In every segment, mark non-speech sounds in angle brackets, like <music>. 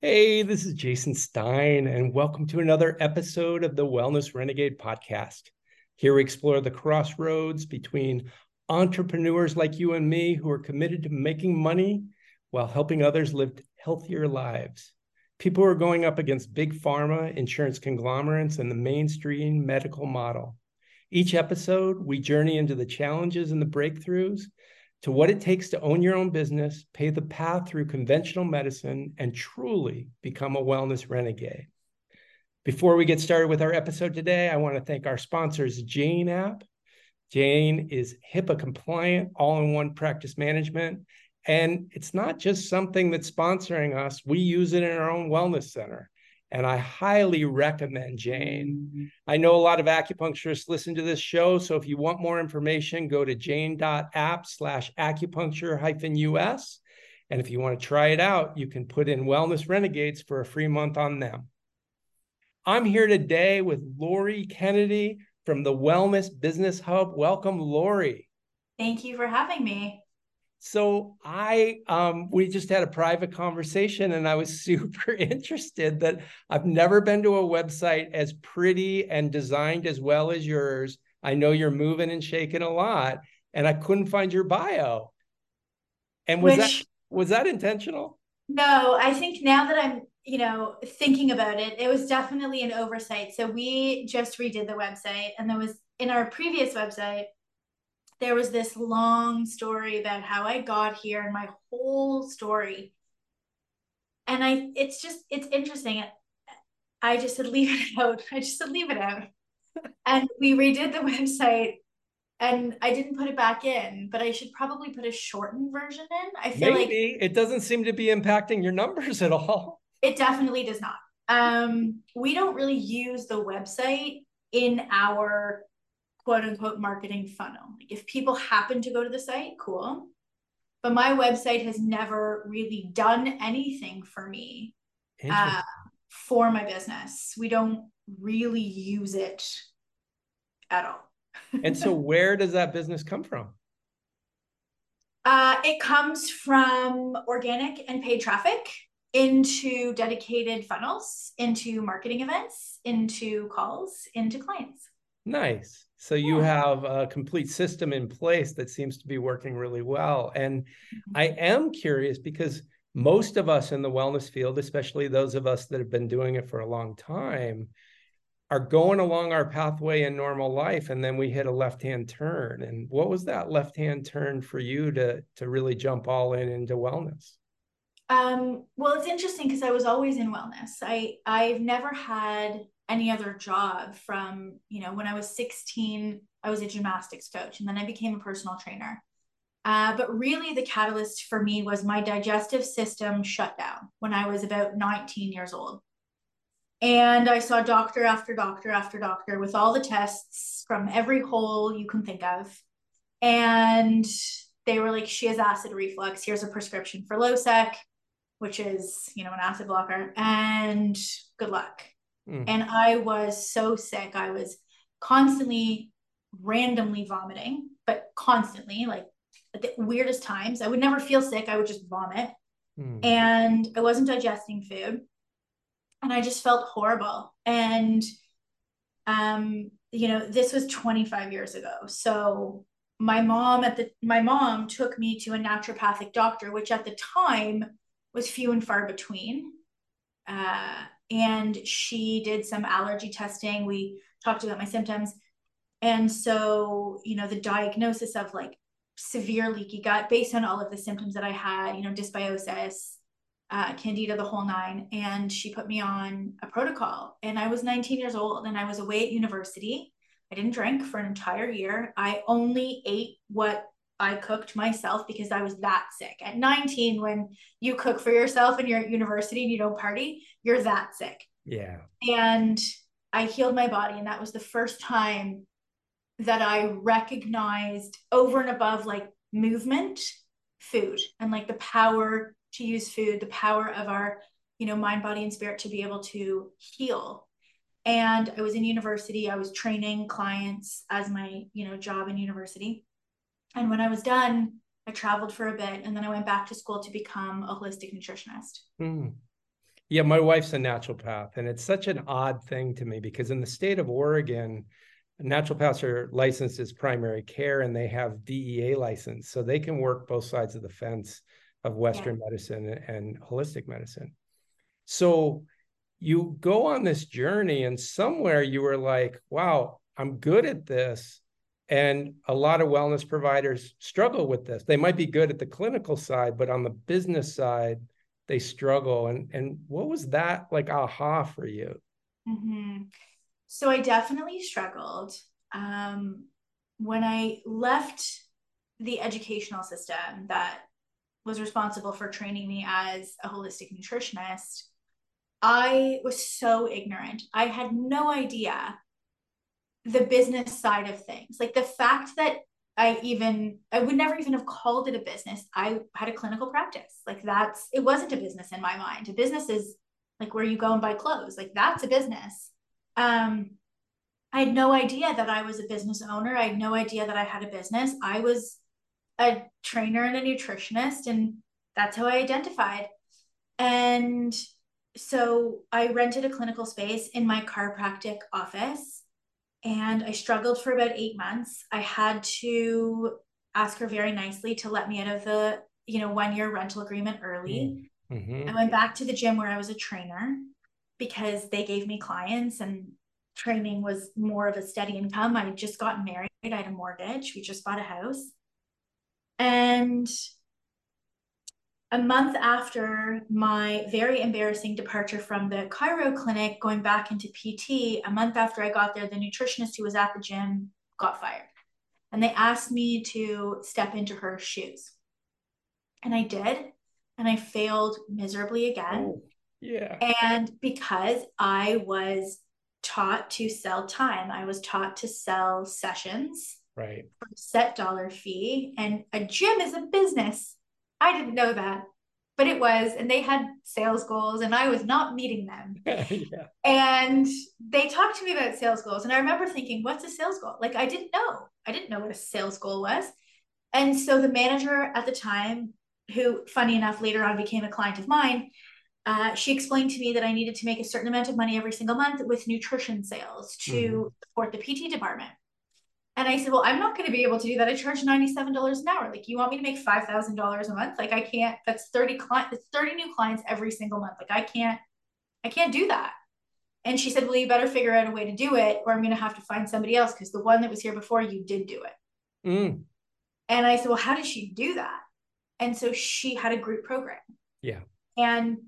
Hey, this is Jason Stein, and welcome to another episode of the Wellness Renegade podcast. Here we explore the crossroads between entrepreneurs like you and me who are committed to making money while helping others live healthier lives. People who are going up against big pharma, insurance conglomerates, and the mainstream medical model. Each episode, we journey into the challenges and the breakthroughs to what it takes to own your own business, pay the path through conventional medicine, and truly become a wellness renegade. Before we get started with our episode today, I want to thank our sponsors, Jane App. Jane is HIPAA compliant, all in one practice management. And it's not just something that's sponsoring us, we use it in our own wellness center and I highly recommend Jane. I know a lot of acupuncturists listen to this show, so if you want more information, go to jane.app slash acupuncture hyphen US. And if you want to try it out, you can put in Wellness Renegades for a free month on them. I'm here today with Lori Kennedy from the Wellness Business Hub. Welcome, Lori. Thank you for having me. So I um, we just had a private conversation and I was <laughs> super interested that I've never been to a website as pretty and designed as well as yours. I know you're moving and shaking a lot and I couldn't find your bio. And was Which, that was that intentional? No, I think now that I'm, you know, thinking about it, it was definitely an oversight. So we just redid the website and there was in our previous website there was this long story about how I got here and my whole story. And I, it's just, it's interesting. I just said, leave it out. <laughs> I just said, leave it out. and we redid the website and I didn't put it back in, but I should probably put a shortened version in. I feel Maybe. like it doesn't seem to be impacting your numbers at all. It definitely does not. Um, we don't really use the website in our quote unquote marketing funnel. Like if people happen to go to the site, cool. But my website has never really done anything for me uh, for my business. We don't really use it at all. and so, <laughs> where does that business come from? Uh, it comes from organic and paid traffic into dedicated funnels, into marketing events, into calls, into clients. Nice. So you have a complete system in place that seems to be working really well. And mm-hmm. I am curious because most of us in the wellness field, especially those of us that have been doing it for a long time, are going along our pathway in normal life and then we hit a left-hand turn. And what was that left-hand turn for you to to really jump all in into wellness? Um, well, it's interesting because I was always in wellness. I I've never had any other job from, you know, when I was 16, I was a gymnastics coach and then I became a personal trainer. Uh, but really, the catalyst for me was my digestive system shut down when I was about 19 years old. And I saw doctor after doctor after doctor with all the tests from every hole you can think of. And they were like, she has acid reflux. Here's a prescription for Losec, which is, you know, an acid blocker. And good luck. Mm. And I was so sick. I was constantly randomly vomiting, but constantly, like at the weirdest times. I would never feel sick. I would just vomit. Mm. And I wasn't digesting food. And I just felt horrible. And um, you know, this was 25 years ago. So my mom at the my mom took me to a naturopathic doctor, which at the time was few and far between. Uh, and she did some allergy testing. We talked about my symptoms. And so, you know, the diagnosis of like severe leaky gut based on all of the symptoms that I had, you know, dysbiosis, uh, candida, the whole nine. And she put me on a protocol. And I was 19 years old and I was away at university. I didn't drink for an entire year. I only ate what I cooked myself because I was that sick. At 19, when you cook for yourself and you're at university and you don't party, you're that sick. Yeah. And I healed my body. And that was the first time that I recognized over and above like movement, food, and like the power to use food, the power of our, you know, mind, body, and spirit to be able to heal. And I was in university, I was training clients as my, you know, job in university and when I was done, I traveled for a bit and then I went back to school to become a holistic nutritionist. Mm. Yeah, my wife's a naturopath, and it's such an odd thing to me because in the state of Oregon, naturopaths are licensed as primary care and they have DEA license, so they can work both sides of the fence of Western yeah. medicine and holistic medicine. So you go on this journey, and somewhere you were like, wow, I'm good at this. And a lot of wellness providers struggle with this. They might be good at the clinical side, but on the business side, they struggle. And and what was that like aha for you? Mm-hmm. So I definitely struggled. Um, when I left the educational system that was responsible for training me as a holistic nutritionist, I was so ignorant. I had no idea the business side of things. Like the fact that I even I would never even have called it a business. I had a clinical practice. Like that's it wasn't a business in my mind. A business is like where you go and buy clothes. Like that's a business. Um I had no idea that I was a business owner. I had no idea that I had a business. I was a trainer and a nutritionist and that's how I identified. And so I rented a clinical space in my chiropractic office and I struggled for about eight months. I had to ask her very nicely to let me out of the, you know, one year rental agreement early. Mm-hmm. I went back to the gym where I was a trainer because they gave me clients and training was more of a steady income. I had just gotten married, I had a mortgage, we just bought a house. And a month after my very embarrassing departure from the chiro clinic, going back into PT, a month after I got there, the nutritionist who was at the gym got fired. And they asked me to step into her shoes. And I did. And I failed miserably again. Oh, yeah. And because I was taught to sell time, I was taught to sell sessions. Right. For a set dollar fee. And a gym is a business I didn't know that, but it was. And they had sales goals, and I was not meeting them. <laughs> yeah. And they talked to me about sales goals. And I remember thinking, what's a sales goal? Like, I didn't know. I didn't know what a sales goal was. And so the manager at the time, who, funny enough, later on became a client of mine, uh, she explained to me that I needed to make a certain amount of money every single month with nutrition sales to mm-hmm. support the PT department. And I said, well, I'm not going to be able to do that. I charge $97 an hour. Like, you want me to make $5,000 a month? Like, I can't, that's 30 clients, it's 30 new clients every single month. Like, I can't, I can't do that. And she said, well, you better figure out a way to do it, or I'm going to have to find somebody else because the one that was here before you did do it. Mm. And I said, well, how did she do that? And so she had a group program. Yeah. And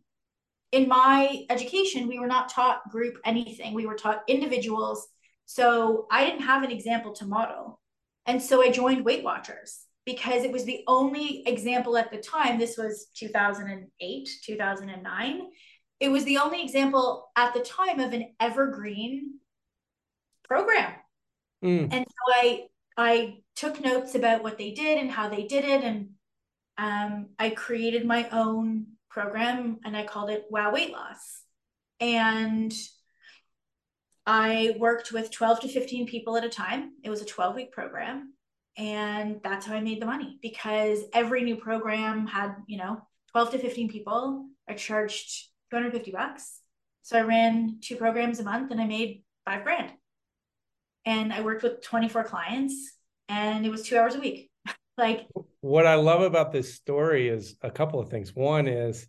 in my education, we were not taught group anything. We were taught individuals so I didn't have an example to model. And so I joined Weight Watchers because it was the only example at the time. This was 2008, 2009. It was the only example at the time of an evergreen program. Mm. And so I I took notes about what they did and how they did it. And um, I created my own program and I called it Wow Weight Loss. And I worked with 12 to 15 people at a time. It was a 12 week program. And that's how I made the money because every new program had, you know, 12 to 15 people. I charged 250 bucks. So I ran two programs a month and I made five grand. And I worked with 24 clients and it was two hours a week. <laughs> like what I love about this story is a couple of things. One is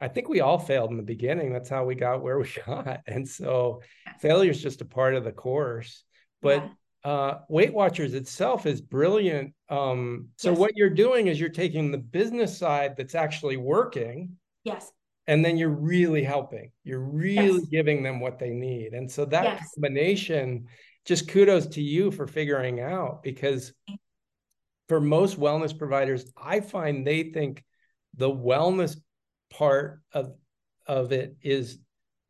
I think we all failed in the beginning. That's how we got where we <laughs> got. And so failure is just a part of the course. But yeah. uh, Weight Watchers itself is brilliant. Um, so yes. what you're doing is you're taking the business side that's actually working. Yes. And then you're really helping. You're really yes. giving them what they need. And so that yes. combination, just kudos to you for figuring out because for most wellness providers, I find they think the wellness part of of it is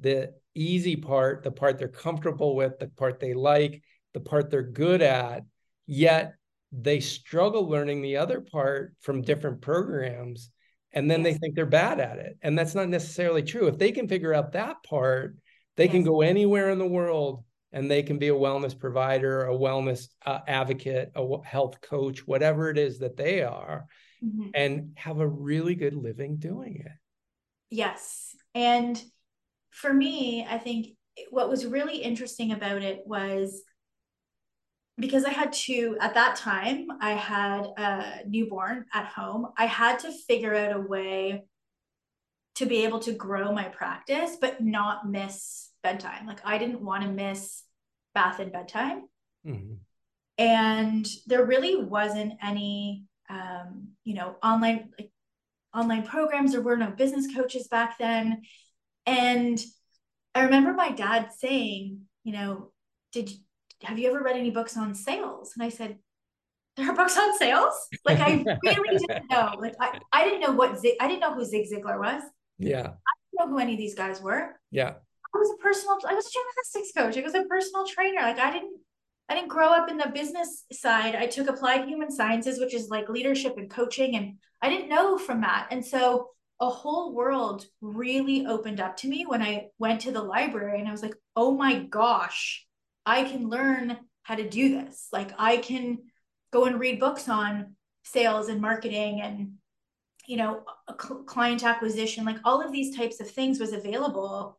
the easy part, the part they're comfortable with, the part they like, the part they're good at, yet they struggle learning the other part from different programs and then yes. they think they're bad at it and that's not necessarily true if they can figure out that part they yes. can go anywhere in the world and they can be a wellness provider a wellness uh, advocate a health coach whatever it is that they are mm-hmm. and have a really good living doing it Yes. And for me, I think what was really interesting about it was because I had to, at that time, I had a newborn at home. I had to figure out a way to be able to grow my practice, but not miss bedtime. Like I didn't want to miss bath and bedtime. Mm-hmm. And there really wasn't any, um, you know, online, like online programs. There were no business coaches back then. And I remember my dad saying, you know, did have you ever read any books on sales? And I said, there are books on sales. Like I really <laughs> didn't know. Like I, I didn't know what Zig, I didn't know who Zig Ziglar was. Yeah. I didn't know who any of these guys were. Yeah. I was a personal, I was a gymnastics coach. I was a personal trainer. Like I didn't, I didn't grow up in the business side. I took applied human sciences, which is like leadership and coaching. And I didn't know from that. And so a whole world really opened up to me when I went to the library and I was like, oh my gosh, I can learn how to do this. Like I can go and read books on sales and marketing and you know client acquisition like all of these types of things was available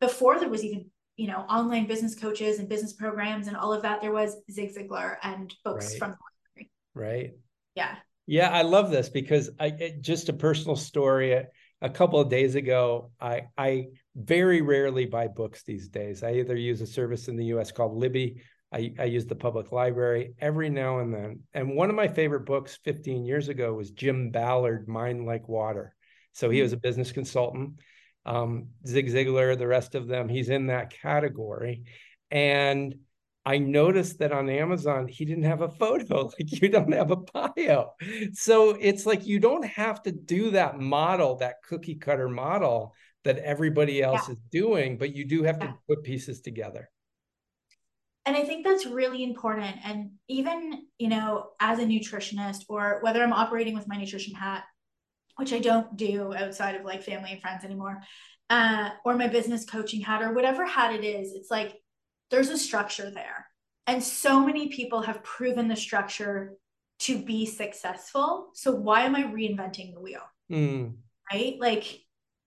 before there was even you know online business coaches and business programs and all of that there was zig ziglar and books right. from the library right yeah yeah i love this because i it, just a personal story a, a couple of days ago i i very rarely buy books these days i either use a service in the us called libby I, I use the public library every now and then. And one of my favorite books 15 years ago was Jim Ballard, Mind Like Water. So he mm-hmm. was a business consultant. Um, Zig Ziglar, the rest of them, he's in that category. And I noticed that on Amazon, he didn't have a photo, <laughs> like you don't have a bio. So it's like you don't have to do that model, that cookie cutter model that everybody else yeah. is doing, but you do have yeah. to put pieces together and i think that's really important and even you know as a nutritionist or whether i'm operating with my nutrition hat which i don't do outside of like family and friends anymore uh, or my business coaching hat or whatever hat it is it's like there's a structure there and so many people have proven the structure to be successful so why am i reinventing the wheel mm. right like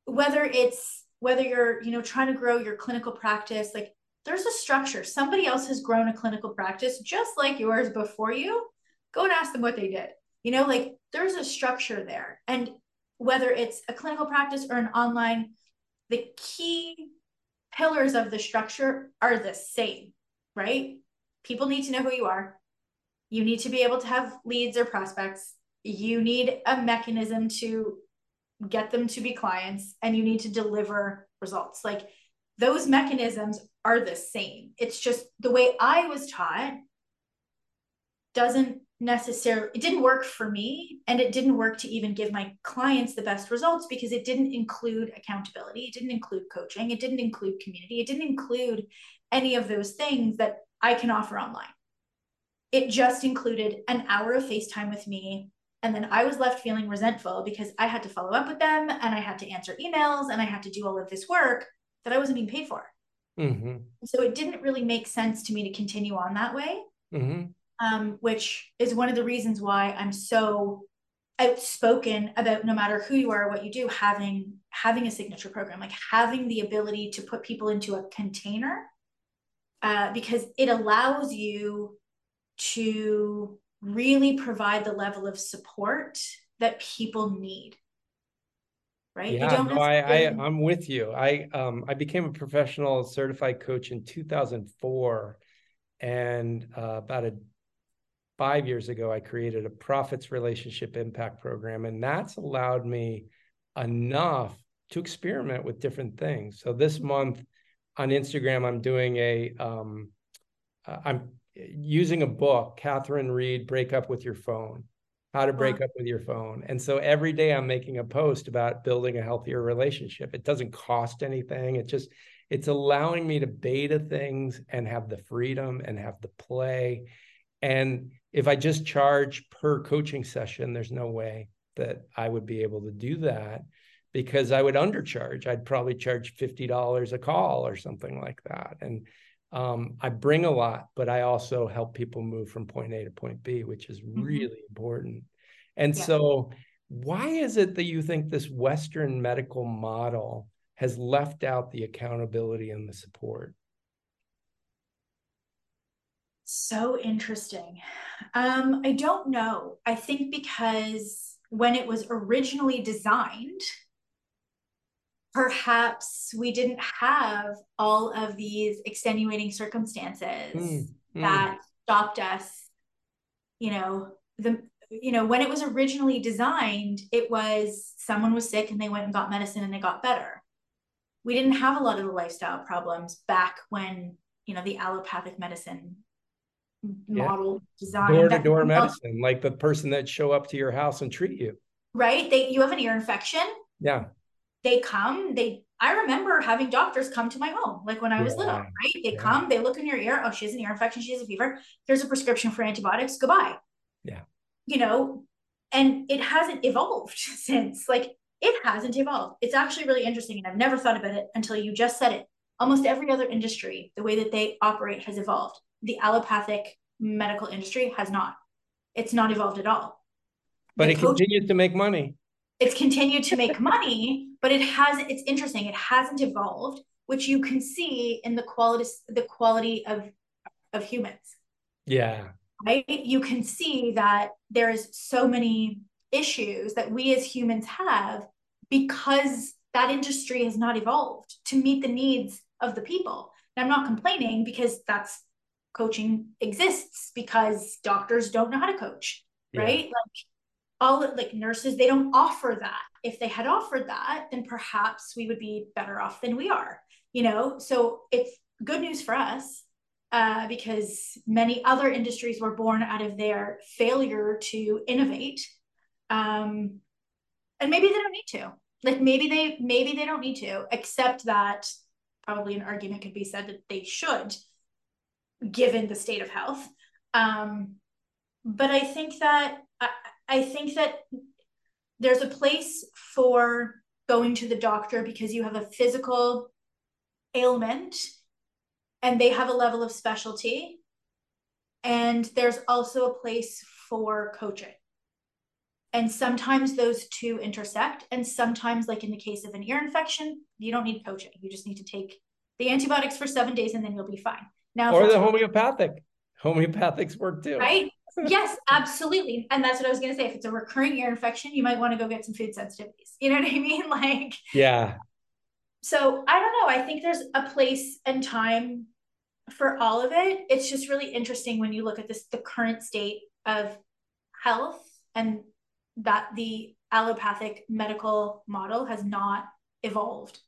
whether it's whether you're you know trying to grow your clinical practice like there's a structure. Somebody else has grown a clinical practice just like yours before you. Go and ask them what they did. You know, like there's a structure there. And whether it's a clinical practice or an online, the key pillars of the structure are the same, right? People need to know who you are. You need to be able to have leads or prospects. You need a mechanism to get them to be clients and you need to deliver results. Like those mechanisms are the same. It's just the way I was taught doesn't necessarily it didn't work for me and it didn't work to even give my clients the best results because it didn't include accountability it didn't include coaching it didn't include community it didn't include any of those things that i can offer online it just included an hour of facetime with me and then i was left feeling resentful because i had to follow up with them and i had to answer emails and i had to do all of this work that I wasn't being paid for. Mm-hmm. So it didn't really make sense to me to continue on that way, mm-hmm. Um, which is one of the reasons why I'm so outspoken about no matter who you are, what you do, having having a signature program, like having the ability to put people into a container, uh, because it allows you to really provide the level of support that people need right? Yeah, no, I, I I'm with you. I um I became a professional certified coach in 2004, and uh, about a five years ago, I created a profits relationship impact program, and that's allowed me enough to experiment with different things. So this month on Instagram, I'm doing a um, uh, I'm using a book, Catherine Reed, Break Up with Your Phone how to break up with your phone. And so every day I'm making a post about building a healthier relationship. It doesn't cost anything. It just it's allowing me to beta things and have the freedom and have the play. And if I just charge per coaching session, there's no way that I would be able to do that because I would undercharge. I'd probably charge $50 a call or something like that. And um, I bring a lot, but I also help people move from point A to point B, which is mm-hmm. really important. And yeah. so Why is it that you think this Western medical model has left out the accountability and the support? So interesting. Um, I don't know. I think because when it was originally designed, perhaps we didn't have all of these extenuating circumstances mm, mm. that stopped us, you know, the you know, when it was originally designed, it was someone was sick and they went and got medicine and they got better. We didn't have a lot of the lifestyle problems back when, you know, the allopathic medicine yeah. model design. Door to door medicine, like the person that show up to your house and treat you. Right. They you have an ear infection. Yeah. They come, they I remember having doctors come to my home, like when I was yeah. little, right? They yeah. come, they look in your ear. Oh, she has an ear infection, she has a fever. Here's a prescription for antibiotics. Goodbye. Yeah you know, and it hasn't evolved <laughs> since. Like it hasn't evolved. It's actually really interesting. And I've never thought about it until you just said it. Almost every other industry, the way that they operate has evolved. The allopathic medical industry has not. It's not evolved at all. But the it coach, continues to make money. It's continued to make money, but it hasn't, it's interesting. It hasn't evolved, which you can see in the quality, the quality of of humans. Yeah right? You can see that there's so many issues that we as humans have because that industry has not evolved to meet the needs of the people. And I'm not complaining because that's coaching exists because doctors don't know how to coach, yeah. right? Like all like nurses, they don't offer that. If they had offered that, then perhaps we would be better off than we are, you know? So it's good news for us uh, because many other industries were born out of their failure to innovate. Um, and maybe they don't need to. Like maybe they maybe they don't need to, except that probably an argument could be said that they should, given the state of health. Um, but I think that I, I think that there's a place for going to the doctor because you have a physical ailment and they have a level of specialty. And there's also a place for coaching. And sometimes those two intersect. And sometimes, like in the case of an ear infection, you don't need coaching. You just need to take the antibiotics for seven days and then you'll be fine. Now, or the homeopathic. Homeopathics work too. Right? <laughs> yes, absolutely. And that's what I was going to say. If it's a recurring ear infection, you might want to go get some food sensitivities. You know what I mean? <laughs> Like, yeah, so I don't know. I think there's a place and time for all of it. It's just really interesting when you look at this the current state of health and that the allopathic medical model has not evolved.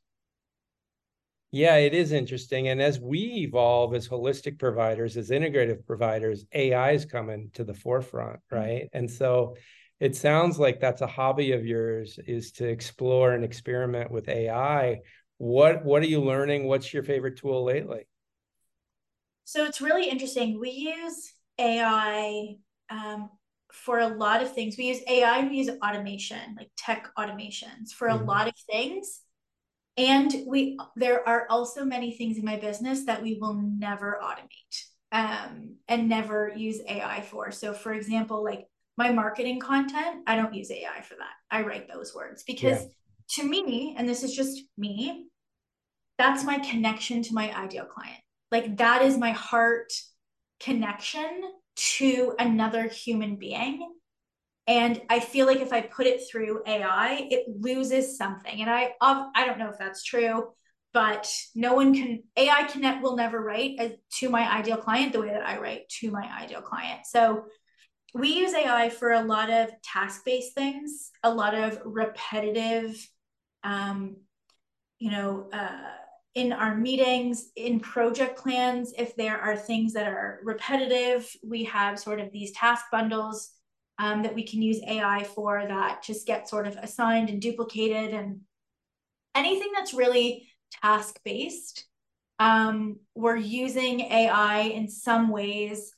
Yeah, it is interesting. And as we evolve as holistic providers, as integrative providers, AI is coming to the forefront, mm-hmm. right? Mm-hmm. And so it sounds like that's a hobby of yours is to explore and experiment with AI what what are you learning? What's your favorite tool lately? So it's really interesting. We use AI um, for a lot of things. We use AI, we use automation, like tech automations for a mm-hmm. lot of things. And we there are also many things in my business that we will never automate um, and never use AI for. So for example, like my marketing content, I don't use AI for that. I write those words because yeah. to me, and this is just me, that's my connection to my ideal client. Like that is my heart connection to another human being. And I feel like if I put it through AI, it loses something. And I I don't know if that's true, but no one can AI connect will never write to my ideal client the way that I write to my ideal client. So we use AI for a lot of task-based things, a lot of repetitive um, you know, uh, in our meetings, in project plans, if there are things that are repetitive, we have sort of these task bundles um, that we can use AI for that just get sort of assigned and duplicated and anything that's really task based. Um, we're using AI in some ways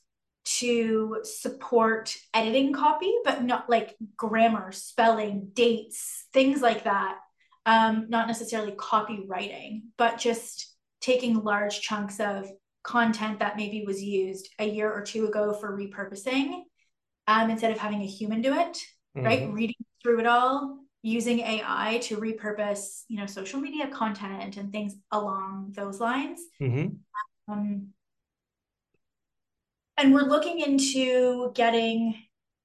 to support editing copy, but not like grammar, spelling, dates, things like that um, not necessarily copywriting, but just taking large chunks of content that maybe was used a year or two ago for repurposing um, instead of having a human do it, mm-hmm. right? Reading through it all using AI to repurpose, you know, social media content and things along those lines. Mm-hmm. Um, and we're looking into getting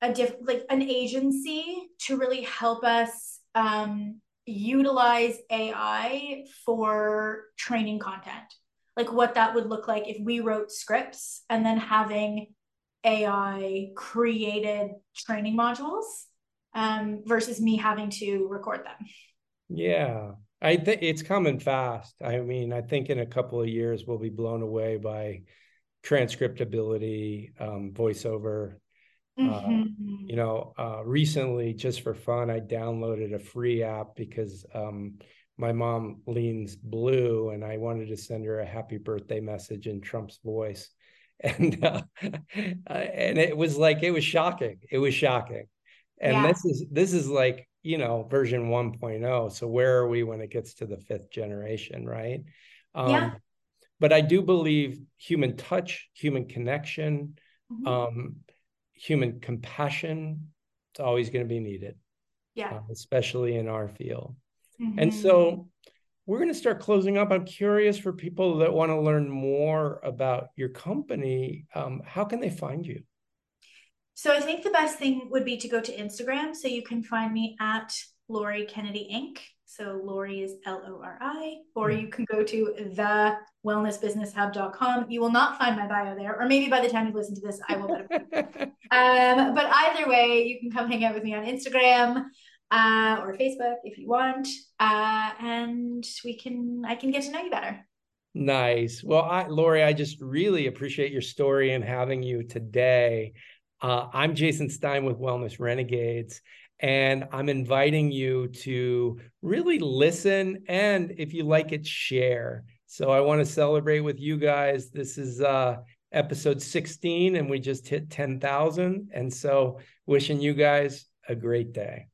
a diff like an agency to really help us um, utilize AI for training content. Like what that would look like if we wrote scripts and then having AI created training modules um, versus me having to record them. Yeah, I think it's coming fast. I mean, I think in a couple of years we'll be blown away by transcriptability, um, voiceover. Mm-hmm. Uh, you know, uh, recently, just for fun, I downloaded a free app because um, my mom leans blue, and I wanted to send her a happy birthday message in Trump's voice, <laughs> and uh, and it was like it was shocking. It was shocking and yeah. this is this is like you know version 1.0 so where are we when it gets to the fifth generation right um, yeah. but i do believe human touch human connection mm-hmm. um, human compassion it's always going to be needed yeah uh, especially in our field mm-hmm. and so we're going to start closing up i'm curious for people that want to learn more about your company um, how can they find you so I think the best thing would be to go to Instagram. So you can find me at Lori Kennedy Inc. So Lori is L O R I, or hmm. you can go to the wellnessbusinesshub.com. You will not find my bio there, or maybe by the time you listen to this, I will. <laughs> um, but either way, you can come hang out with me on Instagram uh, or Facebook if you want, uh, and we can I can get to know you better. Nice. Well, I, Lori, I just really appreciate your story and having you today. Uh, I'm Jason Stein with Wellness Renegades, and I'm inviting you to really listen and, if you like it, share. So I want to celebrate with you guys. This is uh, episode 16, and we just hit 10,000. And so, wishing you guys a great day.